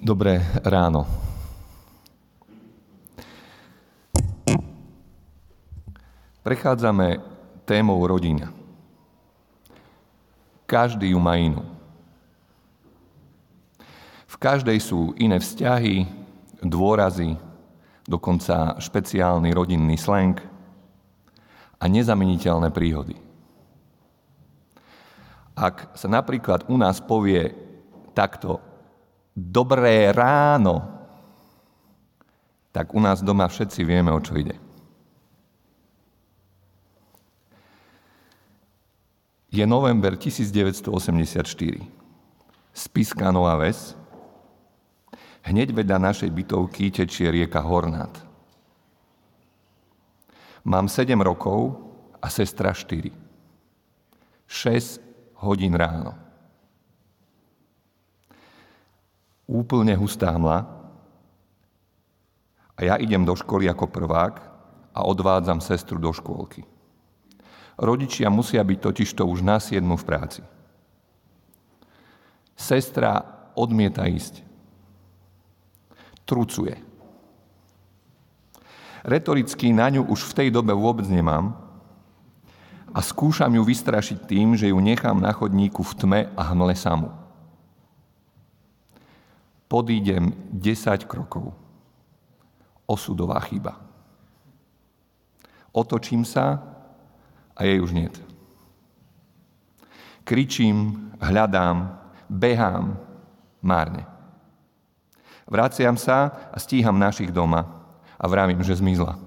Dobré ráno. Prechádzame témou rodina. Každý ju má inú. V každej sú iné vzťahy, dôrazy, dokonca špeciálny rodinný slang a nezameniteľné príhody. Ak sa napríklad u nás povie takto dobré ráno, tak u nás doma všetci vieme, o čo ide. Je november 1984. Spiska Nová Ves. Hneď vedľa našej bytovky tečie rieka Hornát. Mám 7 rokov a sestra 4. 6 hodín ráno. Úplne hustá hmla a ja idem do školy ako prvák a odvádzam sestru do škôlky. Rodičia musia byť totižto už na siedmu v práci. Sestra odmieta ísť. Trucuje. Retoricky na ňu už v tej dobe vôbec nemám a skúšam ju vystrašiť tým, že ju nechám na chodníku v tme a hmle samu podídem 10 krokov. Osudová chyba. Otočím sa a jej už niet. Kričím, hľadám, behám, márne. Vraciam sa a stíham našich doma a vravím, že zmizla.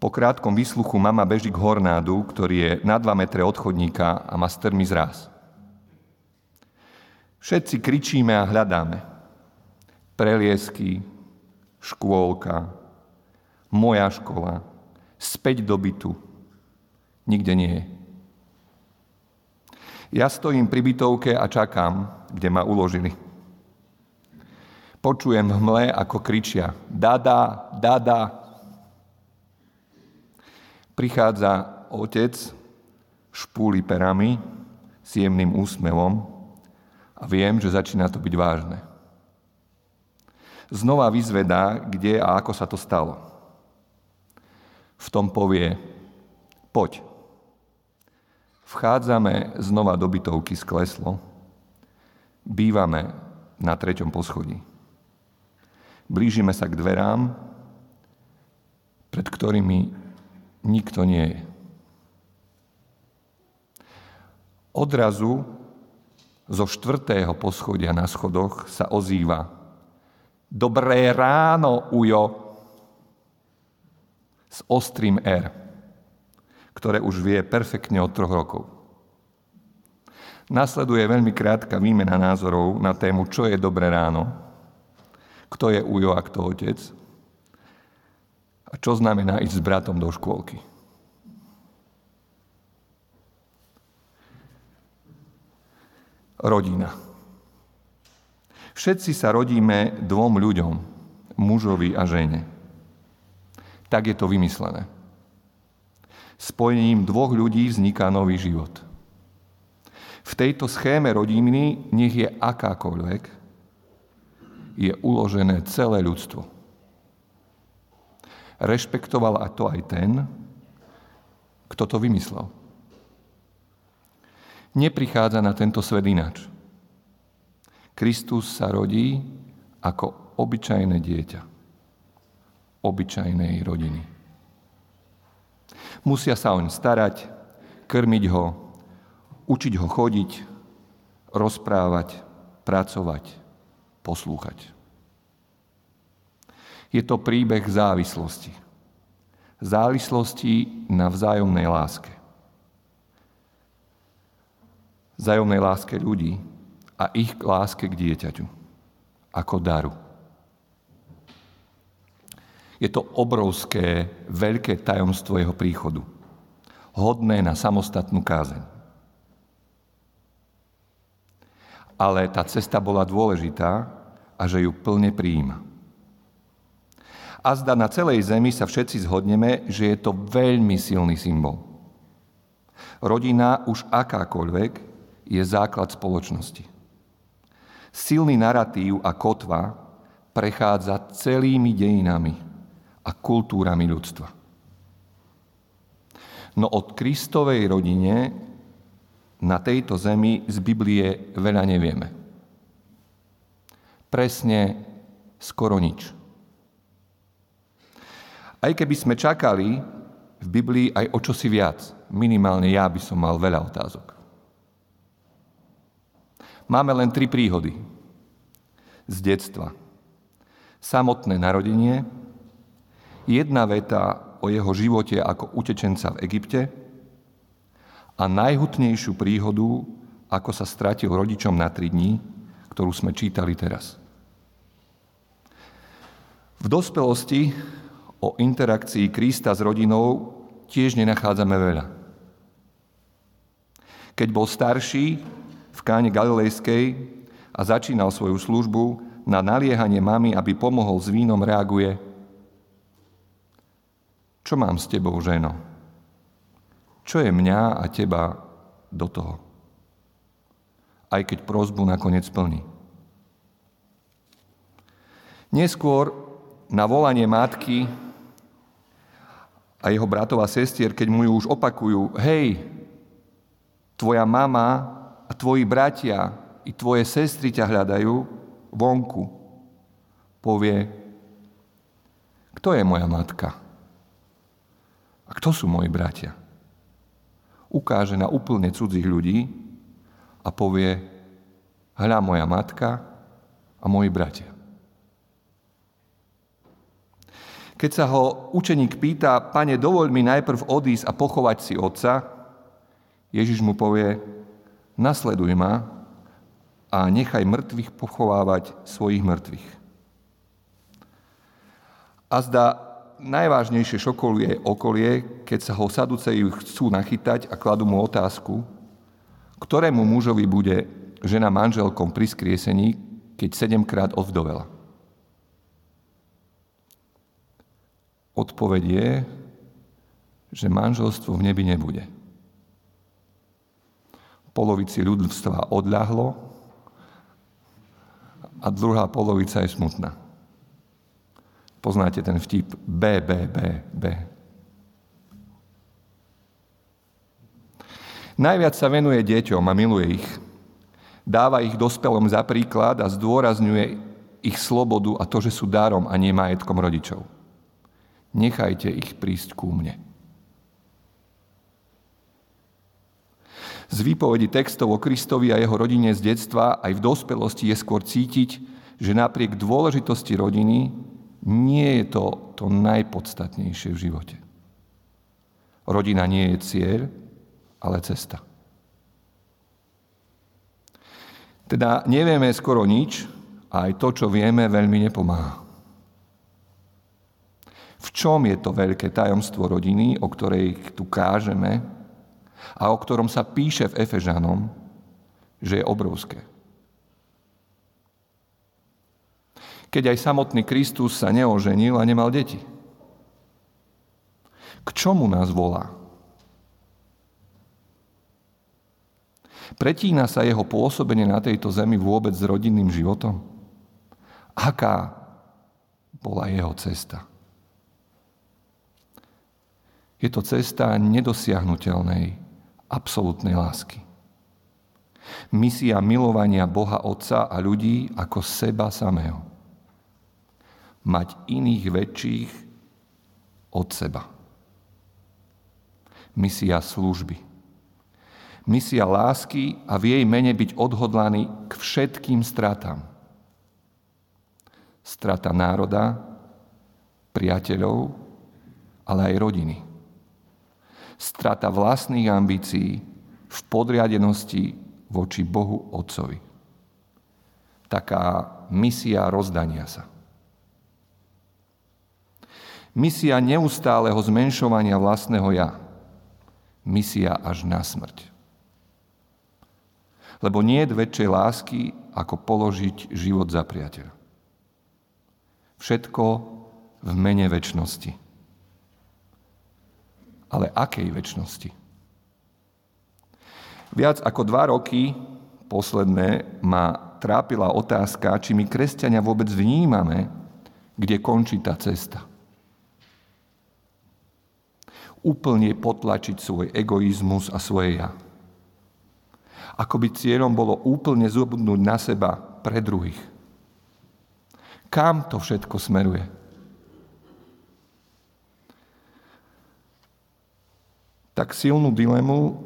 Po krátkom výsluchu mama beží k hornádu, ktorý je na 2 metre od chodníka a má strmý zraz. Všetci kričíme a hľadáme. Preliesky, škôlka, moja škola, späť do bytu. Nikde nie je. Ja stojím pri bytovke a čakám, kde ma uložili. Počujem hmle, ako kričia Dada, Dada. Prichádza otec, špúli perami, s jemným úsmevom a viem, že začína to byť vážne. Znova vyzvedá, kde a ako sa to stalo. V tom povie, poď. Vchádzame znova do bytovky z kleslo. Bývame na treťom poschodí. Blížime sa k dverám, pred ktorými nikto nie je. Odrazu zo štvrtého poschodia na schodoch sa ozýva Dobré ráno, Ujo! S ostrým R, ktoré už vie perfektne od troch rokov. Nasleduje veľmi krátka výmena názorov na tému, čo je dobré ráno, kto je Ujo a kto otec a čo znamená ísť s bratom do škôlky. Rodina. Všetci sa rodíme dvom ľuďom, mužovi a žene. Tak je to vymyslené. Spojením dvoch ľudí vzniká nový život. V tejto schéme rodiny, nech je akákoľvek, je uložené celé ľudstvo. Rešpektoval a to aj ten, kto to vymyslel neprichádza na tento svet inač. Kristus sa rodí ako obyčajné dieťa obyčajnej rodiny. Musia sa oň starať, krmiť ho, učiť ho chodiť, rozprávať, pracovať, poslúchať. Je to príbeh závislosti. Závislosti na vzájomnej láske vzájomnej láske ľudí a ich láske k dieťaťu ako daru. Je to obrovské, veľké tajomstvo jeho príchodu, hodné na samostatnú kázeň. Ale tá cesta bola dôležitá a že ju plne prijíma. A zda na celej zemi sa všetci zhodneme, že je to veľmi silný symbol. Rodina už akákoľvek je základ spoločnosti. Silný narratív a kotva prechádza celými dejinami a kultúrami ľudstva. No od Kristovej rodine na tejto zemi z Biblie veľa nevieme. Presne skoro nič. Aj keby sme čakali v Biblii aj o čosi viac, minimálne ja by som mal veľa otázok. Máme len tri príhody z detstva. Samotné narodenie, jedna veta o jeho živote ako utečenca v Egypte a najhutnejšiu príhodu, ako sa stratil rodičom na tri dní, ktorú sme čítali teraz. V dospelosti o interakcii Krista s rodinou tiež nenachádzame veľa. Keď bol starší v káne Galilejskej a začínal svoju službu, na naliehanie mamy, aby pomohol s vínom, reaguje Čo mám s tebou, ženo? Čo je mňa a teba do toho? Aj keď prozbu nakoniec plní. Neskôr na volanie matky a jeho bratov a sestier, keď mu ju už opakujú, hej, tvoja mama a tvoji bratia i tvoje sestry ťa hľadajú vonku, povie, kto je moja matka? A kto sú moji bratia? Ukáže na úplne cudzích ľudí a povie, hľa moja matka a moji bratia. Keď sa ho učeník pýta, pane, dovoľ mi najprv odísť a pochovať si otca, Ježiš mu povie, nasleduj ma a nechaj mŕtvych pochovávať svojich mŕtvych. A zdá najvážnejšie šokoluje okolie, keď sa ho saduceji chcú nachytať a kladú mu otázku, ktorému mužovi bude žena manželkom pri skriesení, keď sedemkrát odvdovela. Odpoveď je, že manželstvo v nebi nebude. Polovici ľudstva odľahlo a druhá polovica je smutná. Poznáte ten vtip B, B, B, B. Najviac sa venuje deťom a miluje ich. Dáva ich dospelom za príklad a zdôrazňuje ich slobodu a to, že sú darom a nie majetkom rodičov nechajte ich prísť ku mne. Z výpovedi textov o Kristovi a jeho rodine z detstva aj v dospelosti je skôr cítiť, že napriek dôležitosti rodiny nie je to to najpodstatnejšie v živote. Rodina nie je cieľ, ale cesta. Teda nevieme skoro nič a aj to, čo vieme, veľmi nepomáha. V čom je to veľké tajomstvo rodiny, o ktorej tu kážeme a o ktorom sa píše v Efežanom, že je obrovské. Keď aj samotný Kristus sa neoženil a nemal deti. K čomu nás volá? Pretína sa jeho pôsobenie na tejto zemi vôbec s rodinným životom? Aká bola jeho cesta? Je to cesta nedosiahnutelnej, absolútnej lásky. Misia milovania Boha Otca a ľudí ako seba samého. Mať iných väčších od seba. Misia služby. Misia lásky a v jej mene byť odhodlaný k všetkým stratám. Strata národa, priateľov, ale aj rodiny strata vlastných ambícií v podriadenosti voči Bohu Otcovi. Taká misia rozdania sa. Misia neustáleho zmenšovania vlastného ja. Misia až na smrť. Lebo nie je väčšej lásky, ako položiť život za priateľa. Všetko v mene väčšnosti ale akej väčšnosti? Viac ako dva roky posledné ma trápila otázka, či my kresťania vôbec vnímame, kde končí tá cesta. Úplne potlačiť svoj egoizmus a svoje ja. Ako by cieľom bolo úplne zobudnúť na seba pre druhých. Kam to všetko smeruje? Tak silnú dilemu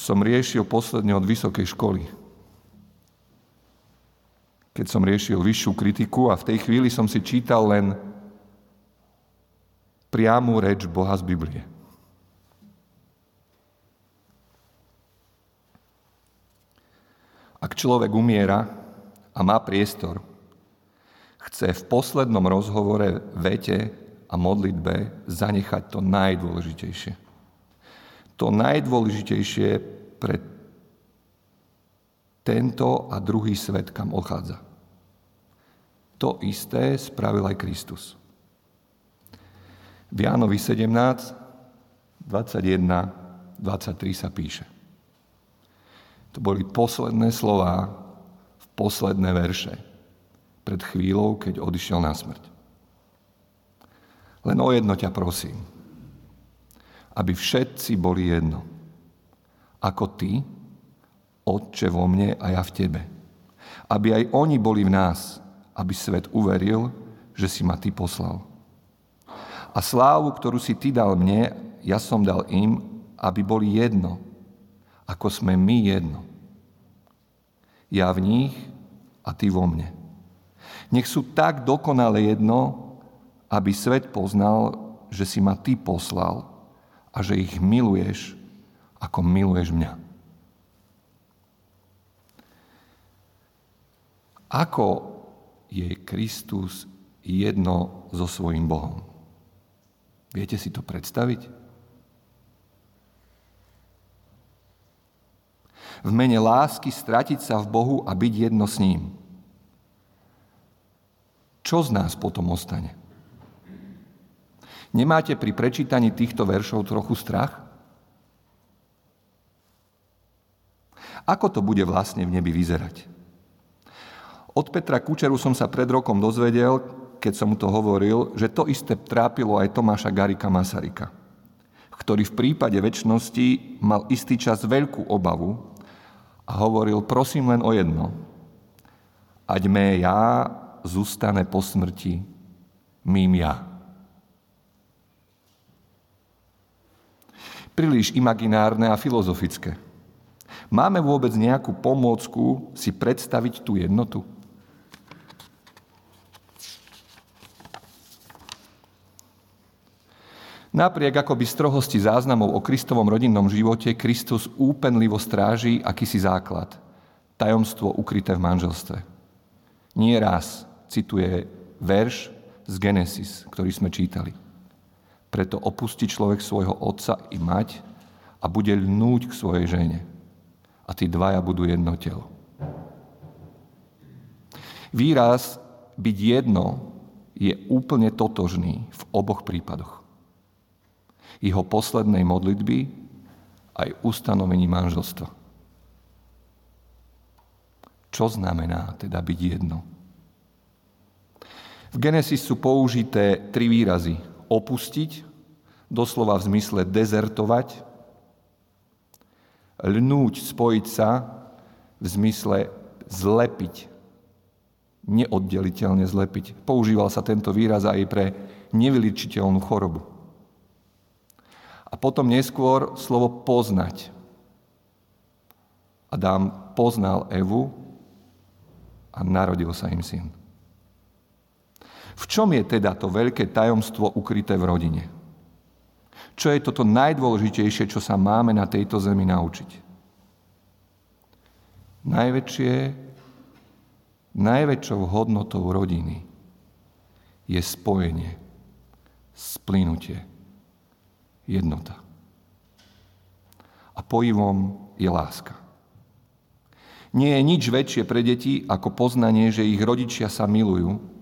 som riešil posledne od vysokej školy. Keď som riešil vyššiu kritiku a v tej chvíli som si čítal len priamu reč Boha z Biblie. Ak človek umiera a má priestor, chce v poslednom rozhovore, vete a modlitbe zanechať to najdôležitejšie. To najdôležitejšie pre tento a druhý svet, kam odchádza. To isté spravil aj Kristus. V Jánovi 17, 21, 23 sa píše. To boli posledné slova v posledné verše pred chvíľou, keď odišiel na smrť. Len o jedno ťa prosím. Aby všetci boli jedno. Ako ty, Otče vo mne a ja v tebe. Aby aj oni boli v nás, aby svet uveril, že si ma ty poslal. A slávu, ktorú si ty dal mne, ja som dal im, aby boli jedno, ako sme my jedno ja v nich a ty vo mne. Nech sú tak dokonale jedno, aby svet poznal, že si ma ty poslal a že ich miluješ, ako miluješ mňa. Ako je Kristus jedno so svojím Bohom? Viete si to predstaviť? v mene lásky stratiť sa v Bohu a byť jedno s ním. Čo z nás potom ostane? Nemáte pri prečítaní týchto veršov trochu strach? Ako to bude vlastne v nebi vyzerať? Od Petra Kučeru som sa pred rokom dozvedel, keď som mu to hovoril, že to isté trápilo aj Tomáša Garika Masarika, ktorý v prípade väčšnosti mal istý čas veľkú obavu, a hovoril, prosím len o jedno. Ať mé ja zústane po smrti mým ja. Príliš imaginárne a filozofické. Máme vôbec nejakú pomôcku si predstaviť tú jednotu? Napriek akoby strohosti záznamov o Kristovom rodinnom živote, Kristus úpenlivo stráži akýsi základ. Tajomstvo ukryté v manželstve. Nie raz cituje verš z Genesis, ktorý sme čítali. Preto opustí človek svojho otca i mať a bude lnúť k svojej žene. A tí dvaja budú jedno telo. Výraz byť jedno je úplne totožný v oboch prípadoch jeho poslednej modlitby aj ustanovení manželstva. Čo znamená teda byť jedno? V Genesis sú použité tri výrazy. Opustiť, doslova v zmysle dezertovať, lnúť, spojiť sa, v zmysle zlepiť, neoddeliteľne zlepiť. Používal sa tento výraz aj pre nevyličiteľnú chorobu. A potom neskôr slovo poznať. Adam poznal Evu a narodil sa im syn. V čom je teda to veľké tajomstvo ukryté v rodine? Čo je toto najdôležitejšie, čo sa máme na tejto zemi naučiť? Najväčšie, najväčšou hodnotou rodiny je spojenie, splynutie jednota. A pojivom je láska. Nie je nič väčšie pre deti ako poznanie, že ich rodičia sa milujú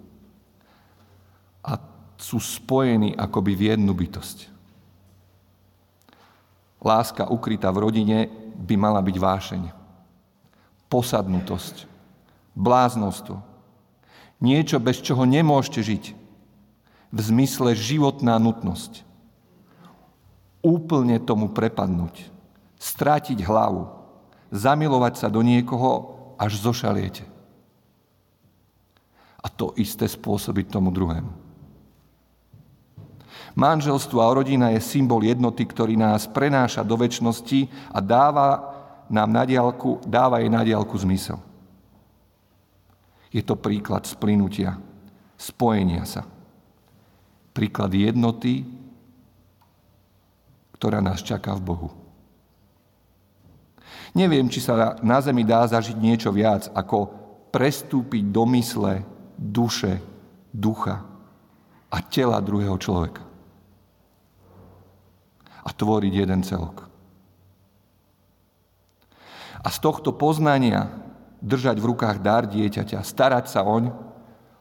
a sú spojení akoby v jednu bytosť. Láska ukrytá v rodine by mala byť vášeň, posadnutosť, bláznostvo. Niečo, bez čoho nemôžete žiť. V zmysle životná nutnosť. Úplne tomu prepadnúť. Strátiť hlavu. Zamilovať sa do niekoho, až zošaliete. A to isté spôsobiť tomu druhému. Manželstvo a rodina je symbol jednoty, ktorý nás prenáša do väčšnosti a dáva nám na diálku, dáva jej na diálku zmysel. Je to príklad splynutia, spojenia sa. Príklad jednoty, ktorá nás čaká v Bohu. Neviem, či sa na zemi dá zažiť niečo viac, ako prestúpiť do mysle, duše, ducha a tela druhého človeka a tvoriť jeden celok. A z tohto poznania držať v rukách dar dieťaťa, starať sa oň,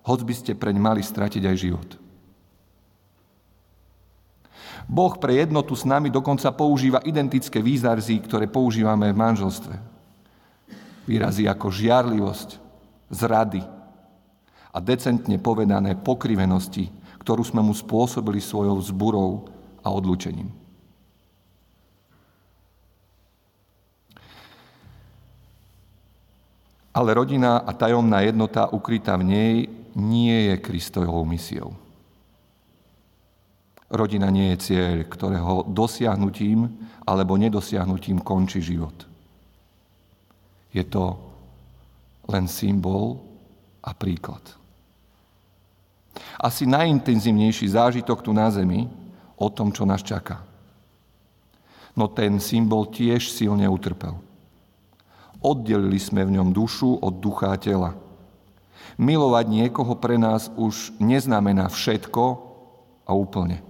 hoď by ste preň mali stratiť aj život. Boh pre jednotu s nami dokonca používa identické výzarzy, ktoré používame v manželstve. Výrazy ako žiarlivosť, zrady a decentne povedané pokrivenosti, ktorú sme mu spôsobili svojou zburou a odlučením. Ale rodina a tajomná jednota ukrytá v nej nie je Kristovou misiou. Rodina nie je cieľ, ktorého dosiahnutím alebo nedosiahnutím končí život. Je to len symbol a príklad. Asi najintenzívnejší zážitok tu na zemi o tom, čo nás čaká. No ten symbol tiež silne utrpel. Oddelili sme v ňom dušu od ducha a tela. Milovať niekoho pre nás už neznamená všetko a úplne.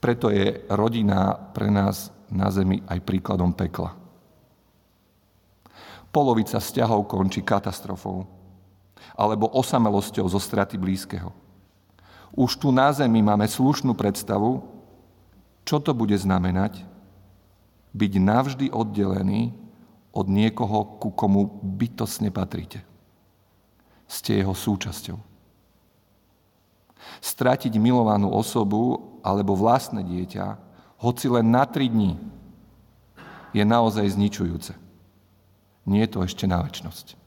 Preto je rodina pre nás na zemi aj príkladom pekla. Polovica vzťahov končí katastrofou alebo osamelosťou zo straty blízkeho. Už tu na zemi máme slušnú predstavu, čo to bude znamenať, byť navždy oddelený od niekoho, ku komu bytosne patríte. Ste jeho súčasťou. Stratiť milovanú osobu alebo vlastné dieťa, hoci len na tri dní, je naozaj zničujúce. Nie je to ešte na väčnosť.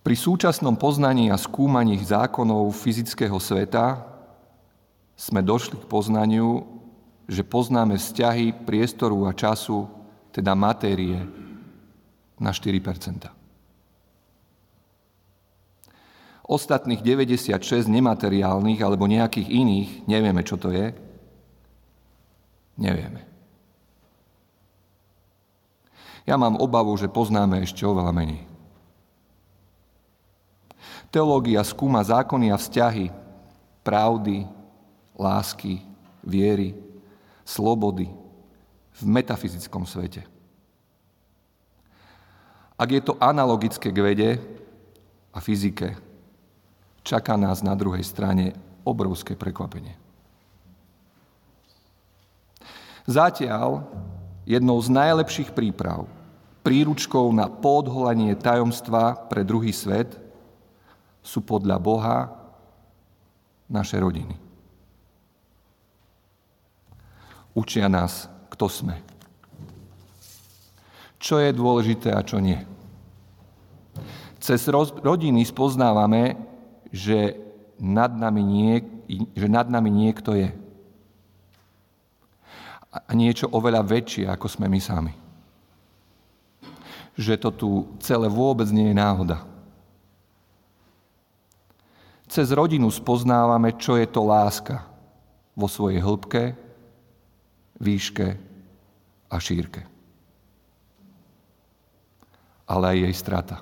Pri súčasnom poznaní a skúmaní zákonov fyzického sveta sme došli k poznaniu, že poznáme vzťahy priestoru a času, teda matérie, na 4% Ostatných 96 nemateriálnych alebo nejakých iných, nevieme, čo to je, nevieme. Ja mám obavu, že poznáme ešte oveľa menej. Teológia skúma zákony a vzťahy, pravdy, lásky, viery, slobody v metafyzickom svete. Ak je to analogické k vede a fyzike, čaká nás na druhej strane obrovské prekvapenie. Zatiaľ jednou z najlepších príprav, príručkou na podholanie tajomstva pre druhý svet sú podľa Boha naše rodiny. Učia nás, kto sme. Čo je dôležité a čo nie. Cez rodiny spoznávame, že nad nami, nie, že nad nami niekto je. A niečo oveľa väčšie, ako sme my sami. Že to tu celé vôbec nie je náhoda. Cez rodinu spoznávame, čo je to láska vo svojej hĺbke, výške a šírke. Ale aj jej strata.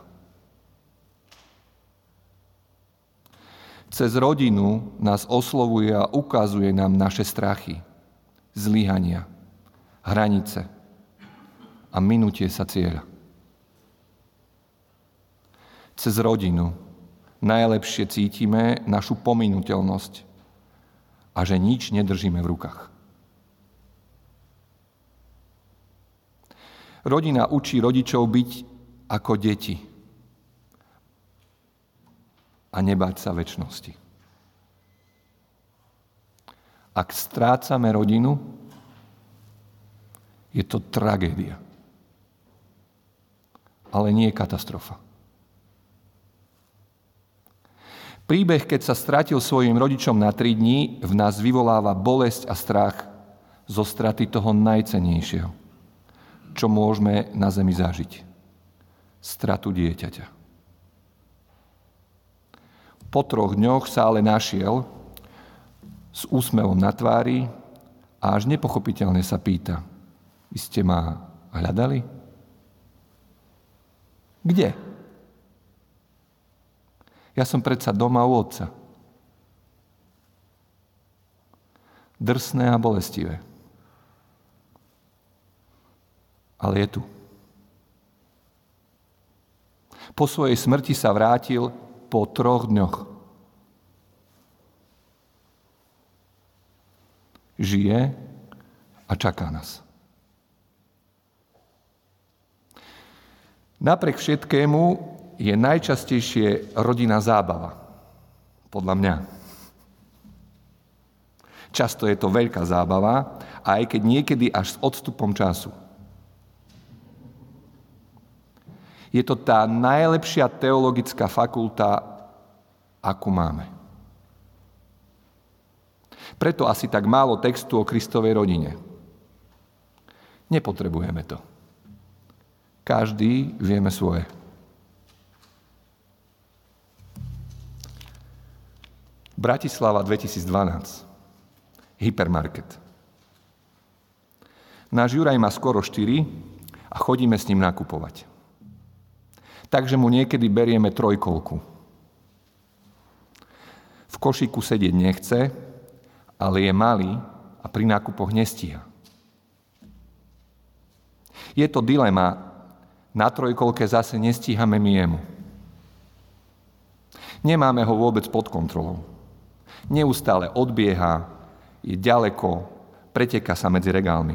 Cez rodinu nás oslovuje a ukazuje nám naše strachy, zlyhania, hranice a minutie sa cieľa. Cez rodinu najlepšie cítime našu pominuteľnosť a že nič nedržíme v rukách. Rodina učí rodičov byť ako deti a nebáť sa väčšnosti. Ak strácame rodinu, je to tragédia. Ale nie katastrofa. Príbeh, keď sa stratil svojim rodičom na tri dní, v nás vyvoláva bolesť a strach zo straty toho najcenejšieho, čo môžeme na zemi zažiť. Stratu dieťaťa. Po troch dňoch sa ale našiel s úsmevom na tvári a až nepochopiteľne sa pýta, vy ste ma hľadali? Kde? Ja som predsa doma u otca. Drsné a bolestivé. Ale je tu. Po svojej smrti sa vrátil po troch dňoch. Žije a čaká nás. Napriek všetkému je najčastejšie rodina zábava. Podľa mňa. Často je to veľká zábava, aj keď niekedy až s odstupom času. Je to tá najlepšia teologická fakulta, akú máme. Preto asi tak málo textu o Kristovej rodine. Nepotrebujeme to. Každý vieme svoje. Bratislava 2012. Hypermarket. Náš Juraj má skoro 4 a chodíme s ním nakupovať. Takže mu niekedy berieme trojkolku. V košíku sedieť nechce, ale je malý a pri nákupoch nestíha. Je to dilema, na trojkolke zase nestíhame my jemu. Nemáme ho vôbec pod kontrolou. Neustále odbieha, je ďaleko, preteka sa medzi regálmi.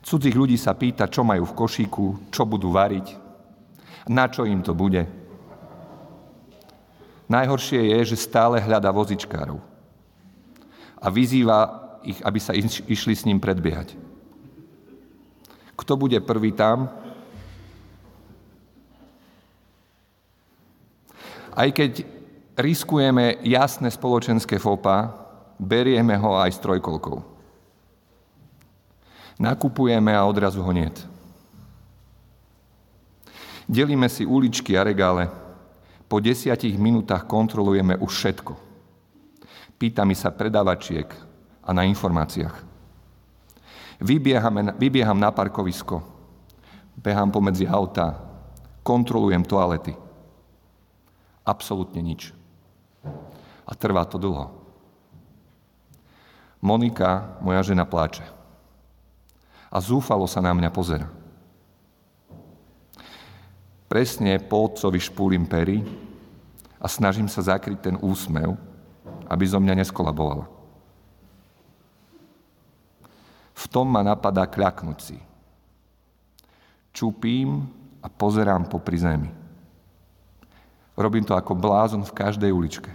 Cudzích ľudí sa pýta, čo majú v košíku, čo budú variť, na čo im to bude. Najhoršie je, že stále hľada vozičkárov a vyzýva ich, aby sa išli s ním predbiehať. Kto bude prvý tam? Aj keď riskujeme jasné spoločenské fopa, berieme ho aj s trojkolkou. Nakupujeme a odrazu ho niet. Delíme si uličky a regále. Po desiatich minútach kontrolujeme už všetko. Pýtame sa predávačiek a na informáciách. vybieham na parkovisko, behám pomedzi auta, kontrolujem toalety. Absolutne nič. A trvá to dlho. Monika, moja žena, pláče. A zúfalo sa na mňa pozera. Presne po otcovi špúlim pery a snažím sa zakryť ten úsmev, aby zo mňa neskolabovala. V tom ma napadá kľaknúť si. Čupím a pozerám popri zemi. Robím to ako blázon v každej uličke.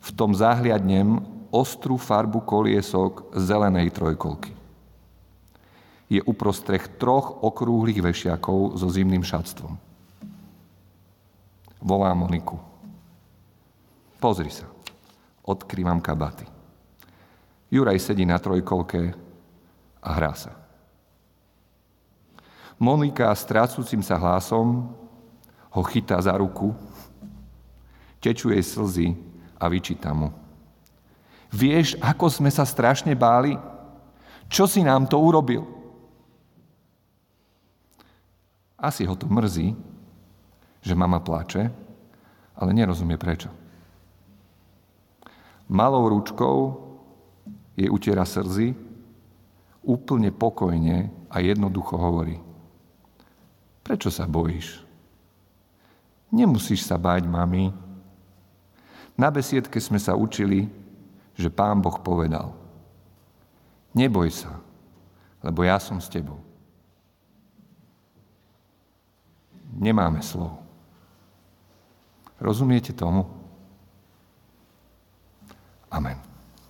V tom zahliadnem ostrú farbu koliesok zelenej trojkolky. Je uprostrech troch okrúhlych vešiakov so zimným šatstvom. Volá Moniku. Pozri sa. Odkrývam kabaty. Juraj sedí na trojkolke a hrá sa. Monika strácúcim sa hlasom ho chytá za ruku, tečú jej slzy a vyčíta mu. Vieš, ako sme sa strašne báli? Čo si nám to urobil? Asi ho to mrzí, že mama plače, ale nerozumie prečo. Malou ručkou jej utiera slzy, úplne pokojne a jednoducho hovorí. Prečo sa bojíš? Nemusíš sa báť, mami. Na besiedke sme sa učili, že pán Boh povedal. Neboj sa, lebo ja som s tebou. Nemáme slov. Rozumiete tomu? Amen.